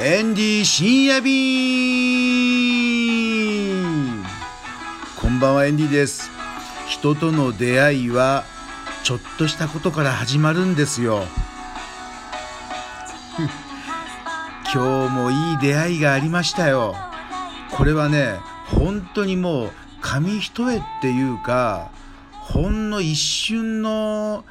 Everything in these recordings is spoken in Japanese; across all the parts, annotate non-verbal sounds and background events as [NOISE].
エンディ深夜便こんばんはエンディです。人との出会いはちょっとしたことから始まるんですよ。[LAUGHS] 今日もいい出会いがありましたよ。これはね本当にもう紙一重っていうかほんの一瞬の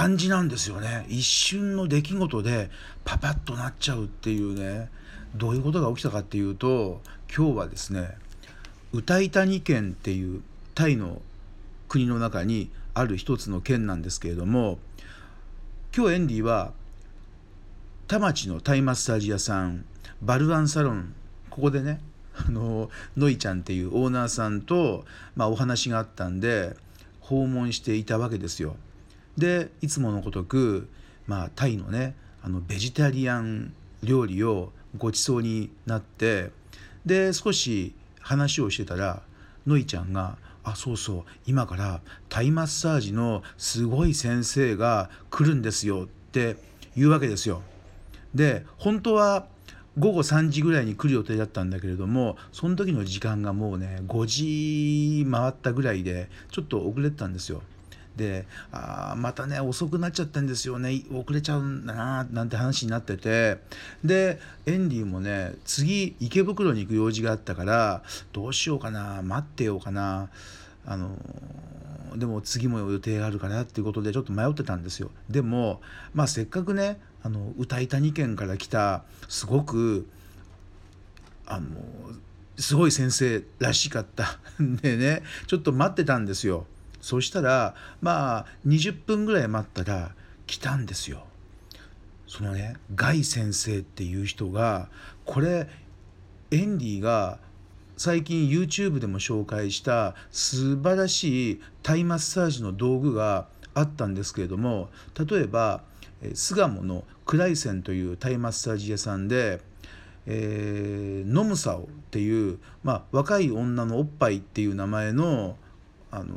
感じなんですよね一瞬の出来事でパパッとなっちゃうっていうねどういうことが起きたかっていうと今日はですねウタイタニ県っていうタイの国の中にある一つの県なんですけれども今日エンディは田町のタイマッサージ屋さんバルアンサロンここでねあのノイちゃんっていうオーナーさんと、まあ、お話があったんで訪問していたわけですよ。でいつものごとく、まあ、タイのねあのベジタリアン料理をごちそうになってで少し話をしてたらのいちゃんが「あそうそう今からタイマッサージのすごい先生が来るんですよ」って言うわけですよ。で本当は午後3時ぐらいに来る予定だったんだけれどもその時の時間がもうね5時回ったぐらいでちょっと遅れてたんですよ。であまたね遅くなっちゃったんですよね。遅れちゃうんだななんて話になってて。でエンディもね次池袋に行く用事があったからどうしようかな待ってようかな。あのでも次も予定があるからっていうことでちょっと迷ってたんですよ。でもまあせっかくねあの歌い谷県から来たすごくあのすごい先生らしかったんでねちょっと待ってたんですよ。そしたらまあ20分ぐらい待ったら来たんですよ。そのねガイ先生っていう人がこれエンディが最近 YouTube でも紹介した素晴らしいタイマッサージの道具があったんですけれども例えば巣鴨のクライセンというタイマッサージ屋さんで、えー、ノムサオっていう、まあ、若い女のおっぱいっていう名前のあの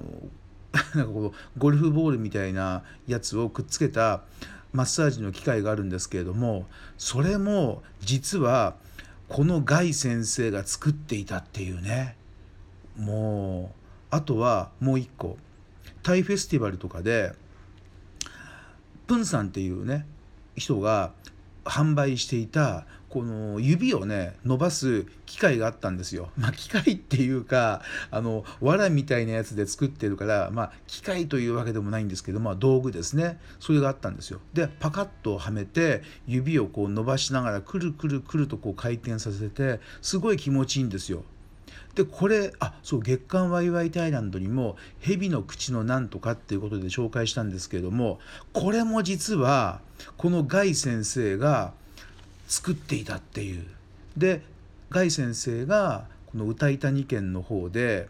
[LAUGHS] なんかこうゴルフボールみたいなやつをくっつけたマッサージの機械があるんですけれどもそれも実はこのガイ先生が作っていたっていうね。もうあとはもう一個。タイフェスティバルとかでプンさんっていうね人が販売していたこの指をね伸ばす機械があったんですよ。まあ機械っていうかあの藁みたいなやつで作ってるからまあ機械というわけでもないんですけどまあ道具ですねそれがあったんですよ。でパカッとはめて指をこう伸ばしながらくるくるくるとこう回転させてすごい気持ちいいんですよ。でこれあそう月刊ワイワイタイランドにも「蛇の口のなんとか」っていうことで紹介したんですけれどもこれも実はこのガイ先生が作っていたっていう。でガイ先生がこの歌い谷県の方で、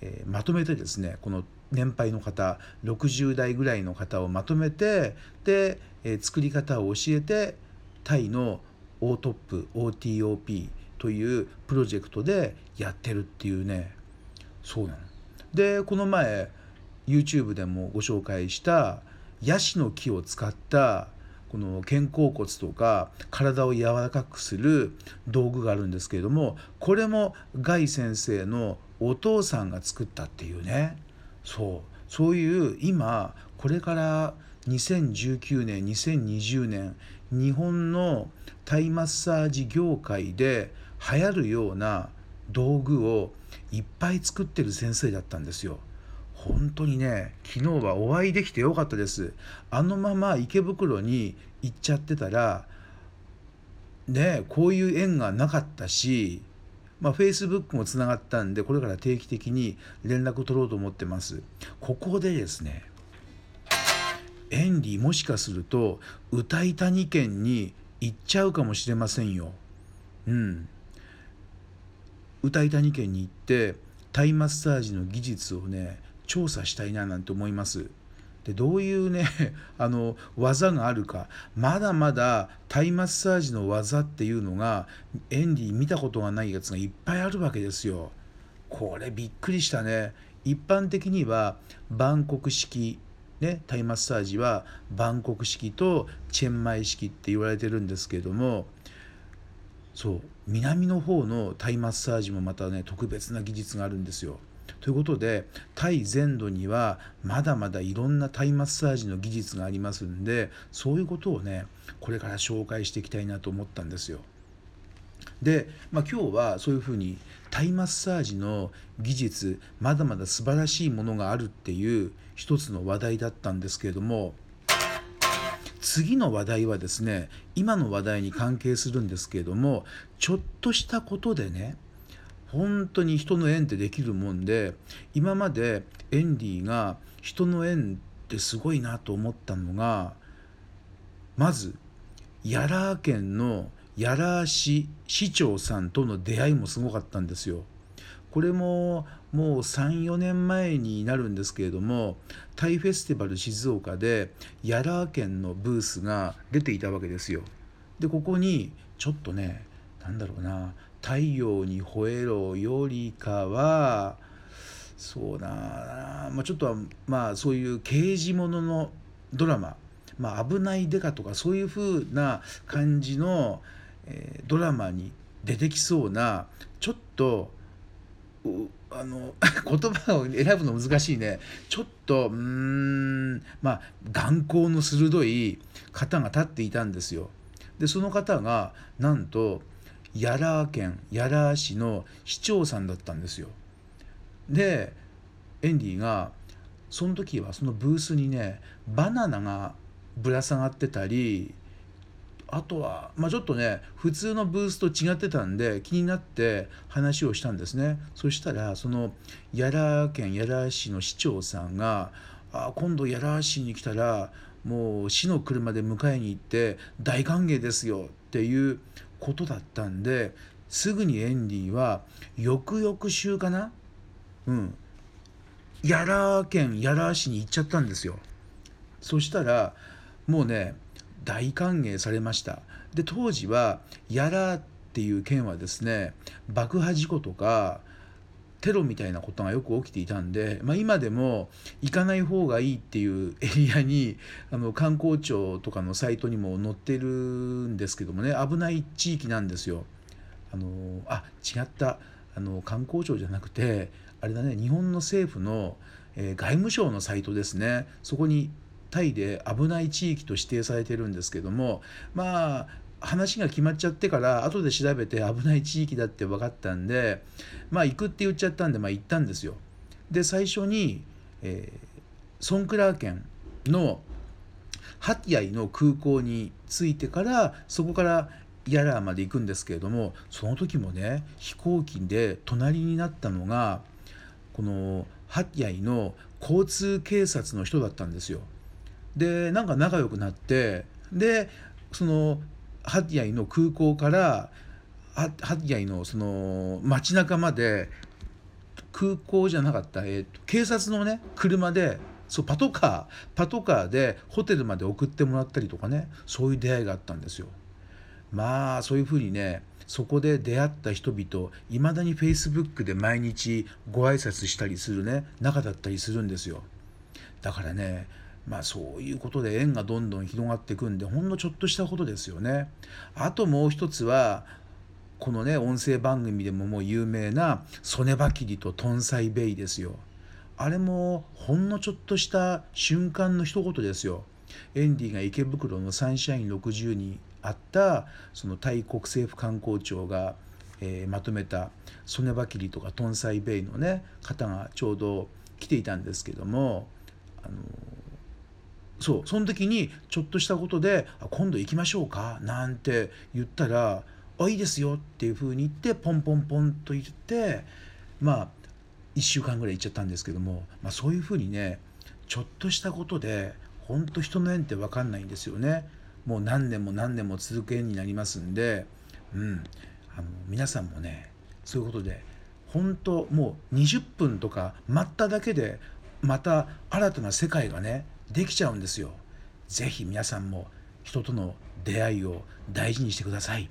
えー、まとめてですねこの年配の方60代ぐらいの方をまとめてで、えー、作り方を教えてタイの O トップ OTOP というプロジェクトでやってるっていうねそうなの。でこの前 YouTube でもご紹介したヤシの木を使ったこの肩甲骨とか体を柔らかくする道具があるんですけれどもこれもガイ先生のお父さんが作ったっていうねそうそういう今これから2019年2020年日本のタイマッサージ業界で流行るような道具をいっぱい作ってる先生だったんですよ。本当にね昨日はお会いできてよかったです。あのまま池袋に行っちゃってたらねこういう縁がなかったしまあ Facebook もつながったんでこれから定期的に連絡取ろうと思ってます。ここでですねエンリーもしかすると歌い谷県に行っちゃうかもしれませんよ。うん。歌い谷県に行ってタイマッサージの技術をね調査したいななんて思います。でどういうね [LAUGHS] あの技があるかまだまだタイマッサージの技っていうのがエンディ見たことがないやつがいっぱいあるわけですよ。これびっくりしたね。一般的にはバンコク式、ね、タイマッサージはバンコク式とチェンマイ式って言われてるんですけれどもそう南の方のタイマッサージもまたね特別な技術があるんですよ。ということでタイ全土にはまだまだいろんなタイマッサージの技術がありますんでそういうことをねこれから紹介していきたいなと思ったんですよ。で、まあ、今日はそういうふうにタイマッサージの技術まだまだ素晴らしいものがあるっていう一つの話題だったんですけれども次の話題はですね今の話題に関係するんですけれどもちょっとしたことでね本当に人の縁ってできるもんで今までエンディが人の縁ってすごいなと思ったのがまずヤラー県のヤラー市市長さんとの出会いもすごかったんですよ。これももう34年前になるんですけれどもタイフェスティバル静岡でヤラー県のブースが出ていたわけですよ。でここにちょっとね何だろうな「太陽に吠えろ」よりかはそうだな、まあ、ちょっとはまあそういう刑事もののドラマ、まあ、危ないデカとかそういう風な感じの、えー、ドラマに出てきそうなちょっとあの [LAUGHS] 言葉を選ぶの難しいね。ちょっとうんまあ眼光の鋭い方が立っていたんですよ。でその方がなんとヤラー県ヤラー市の市長さんだったんですよ。でエンディがその時はそのブースにねバナナがぶら下がってたりあとは、まあ、ちょっとね普通のブースと違ってたんで気になって話をしたんですねそしたらその屋良県屋良市の市長さんが「あ今度屋良市に来たらもう市の車で迎えに行って大歓迎ですよ」っていうことだったんですぐにエンディは翌々週かな？うん。やら県やら市に行っちゃったんですよ。そしたらもうね大歓迎されました。で当時はやらっていう県はですね爆破事故とかテロみたいなことがよく起きていたんで、まあ、今でも行かない方がいいっていう [LAUGHS] エリアにあの観光庁とかのサイトにも載ってるんですけどもね危ない地域なんですよ。あのあ違ったあの観光庁じゃなくてあれだね日本の政府の、えー、外務省のサイトですねそこにタイで危ない地域と指定されてるんですけどもまあ話が決まっちゃってから後で調べて危ない地域だって分かったんでまあ行くって言っちゃったんでまあ行ったんですよ。で最初に、えー、ソンクラー県のハティアイの空港に着いてからそこからヤラーまで行くんですけれどもその時もね飛行機で隣になったのがこのハティアイの交通警察の人だったんですよ。でなんか仲良くなってでそのハティアイの空港からハティアイのその街中まで空港じゃなかった、えー、警察のね車でそうパトカーパトカーでホテルまで送ってもらったりとかねそういう出会いがあったんですよ。まあそういうふうにねそこで出会った人々いまだにフェイスブックで毎日ご挨拶したりするね仲だったりするんですよ。だからねまあそういうことで縁がどんどん広がっていくんでほんのちょっとしたことですよね。あともう一つはこのね音声番組でももう有名な「ソネバキリとトンサイベイ」ですよ。あれもほんのちょっとした瞬間の一言ですよ。エンディが池袋のサンシャイン60にあったそのタイ国政府観光庁が、えー、まとめたソネバキリとかトンサイベイのね方がちょうど来ていたんですけどもあのそうその時にちょっとしたことで「今度行きましょうか」なんて言ったら「あいいですよ」っていうふうに言ってポンポンポンと言ってまあ1週間ぐらい行っちゃったんですけども、まあ、そういうふうにねちょっとしたことで本当人の縁って分かんないんですよね。もう何年も何年も続く縁になりますんで、うん、あの皆さんもねそういうことで本当もう20分とか待っただけでまた新たな世界がねできちゃうんですよ。ぜひ皆さんも人との出会いを大事にしてください。